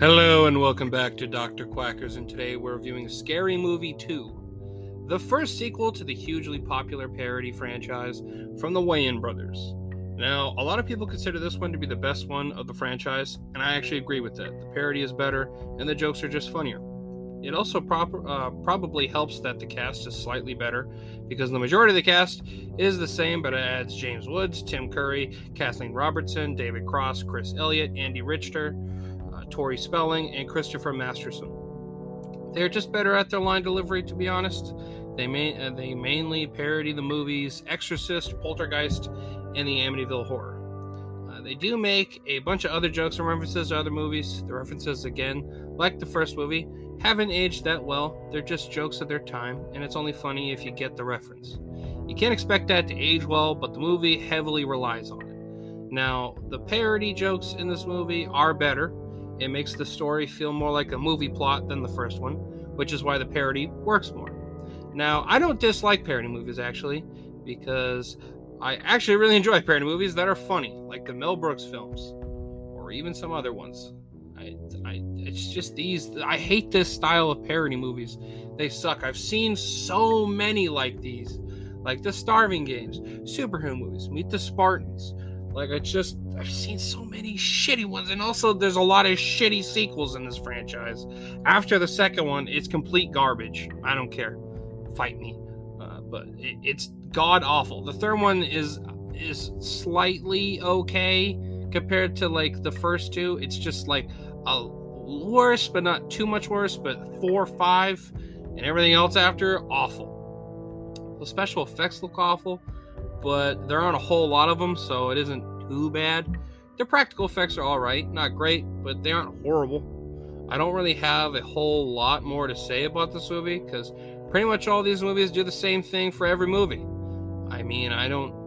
Hello and welcome back to Dr. Quackers, and today we're reviewing Scary Movie 2, the first sequel to the hugely popular parody franchise from the Wayans brothers. Now, a lot of people consider this one to be the best one of the franchise, and I actually agree with that. The parody is better, and the jokes are just funnier. It also proper, uh, probably helps that the cast is slightly better because the majority of the cast is the same, but it adds James Woods, Tim Curry, Kathleen Robertson, David Cross, Chris Elliott, Andy Richter, Tori Spelling, and Christopher Masterson. They're just better at their line delivery, to be honest. They, may, uh, they mainly parody the movies Exorcist, Poltergeist, and the Amityville Horror. Uh, they do make a bunch of other jokes and references to other movies. The references, again, like the first movie, haven't aged that well. They're just jokes of their time, and it's only funny if you get the reference. You can't expect that to age well, but the movie heavily relies on it. Now, the parody jokes in this movie are better, it makes the story feel more like a movie plot than the first one, which is why the parody works more. Now, I don't dislike parody movies actually, because I actually really enjoy parody movies that are funny, like the Mel Brooks films, or even some other ones. I, I, it's just these. I hate this style of parody movies. They suck. I've seen so many like these, like the Starving Games, superhero movies, Meet the Spartans, like I just I've seen so many shitty ones, and also there's a lot of shitty sequels in this franchise. After the second one, it's complete garbage. I don't care. Fight me, uh, but it, it's god awful. The third one is is slightly okay compared to like the first two. It's just like a worse, but not too much worse. But four, five, and everything else after awful. The special effects look awful but there aren't a whole lot of them, so it isn't too bad. The practical effects are all right, not great, but they aren't horrible. I don't really have a whole lot more to say about this movie because pretty much all these movies do the same thing for every movie. I mean, I don't.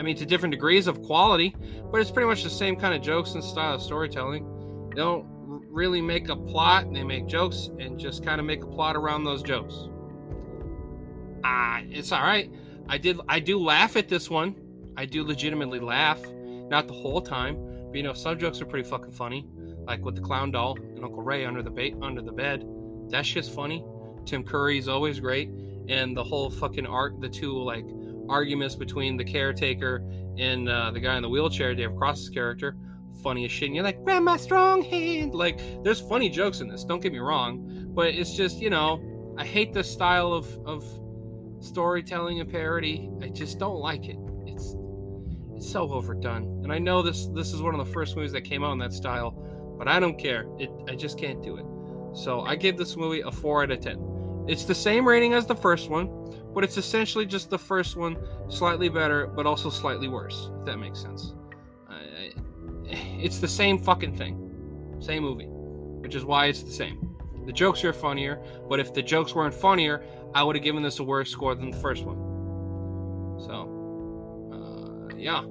I mean, to different degrees of quality, but it's pretty much the same kind of jokes and style of storytelling. They don't really make a plot, they make jokes and just kind of make a plot around those jokes. Ah, it's all right. I did I do laugh at this one. I do legitimately laugh, not the whole time, but you know some jokes are pretty fucking funny, like with the clown doll and Uncle Ray under the bait under the bed. That's just funny. Tim Curry is always great, and the whole fucking art, the two like arguments between the caretaker and uh, the guy in the wheelchair, Dave Cross's character, funny as shit. And you're like, grab my strong hand. Like, there's funny jokes in this. Don't get me wrong, but it's just you know, I hate the style of of storytelling and parody. I just don't like it. It's it's so overdone. And I know this this is one of the first movies that came out in that style, but I don't care. It I just can't do it. So I give this movie a four out of ten. It's the same rating as the first one, but it's essentially just the first one, slightly better, but also slightly worse. If that makes sense. I, it's the same fucking thing, same movie, which is why it's the same. The jokes are funnier, but if the jokes weren't funnier, I would have given this a worse score than the first one. So, uh, yeah.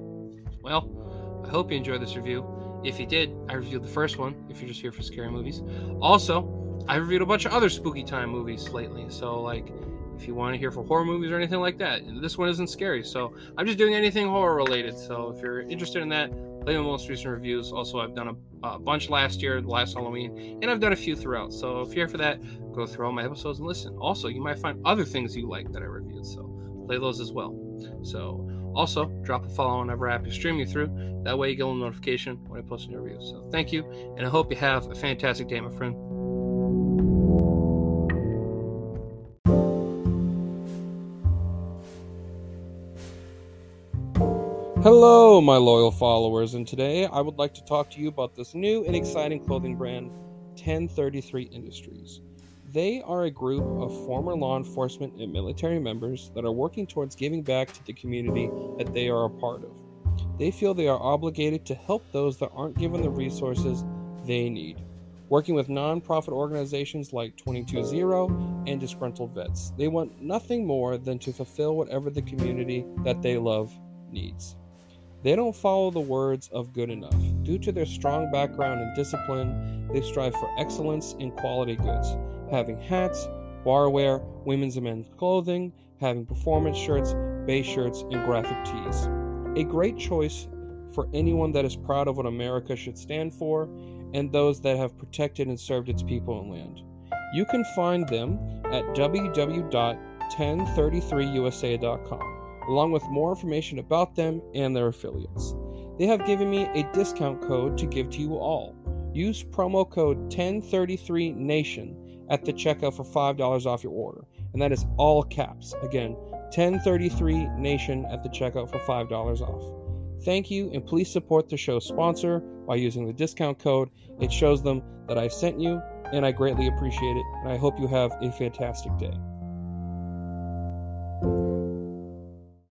Well, I hope you enjoyed this review. If you did, I reviewed the first one. If you're just here for scary movies, also, I reviewed a bunch of other spooky time movies lately. So, like, if you want to hear for horror movies or anything like that, this one isn't scary. So, I'm just doing anything horror related. So, if you're interested in that, play my most recent reviews. Also, I've done a, a bunch last year, last Halloween, and I've done a few throughout. So, if you're here for that, go through all my episodes and listen. Also, you might find other things you like that I reviewed, so play those as well. So, also drop a follow on whatever app you're streaming through. That way, you get a notification when I post a new review. So, thank you, and I hope you have a fantastic day, my friend. Hello, my loyal followers, and today I would like to talk to you about this new and exciting clothing brand, 1033 Industries. They are a group of former law enforcement and military members that are working towards giving back to the community that they are a part of. They feel they are obligated to help those that aren't given the resources they need. Working with nonprofit organizations like 220 and Disgruntled Vets, they want nothing more than to fulfill whatever the community that they love needs. They don't follow the words of good enough. Due to their strong background and discipline, they strive for excellence in quality goods having hats, barware, women's and men's clothing, having performance shirts, base shirts, and graphic tees. a great choice for anyone that is proud of what America should stand for and those that have protected and served its people and land. You can find them at www.1033usa.com, along with more information about them and their affiliates. They have given me a discount code to give to you all. Use promo code 1033Nation at the checkout for $5 off your order. And that is all caps. Again, 1033Nation at the checkout for $5 off. Thank you, and please support the show's sponsor by using the discount code. It shows them that I sent you, and I greatly appreciate it. And I hope you have a fantastic day.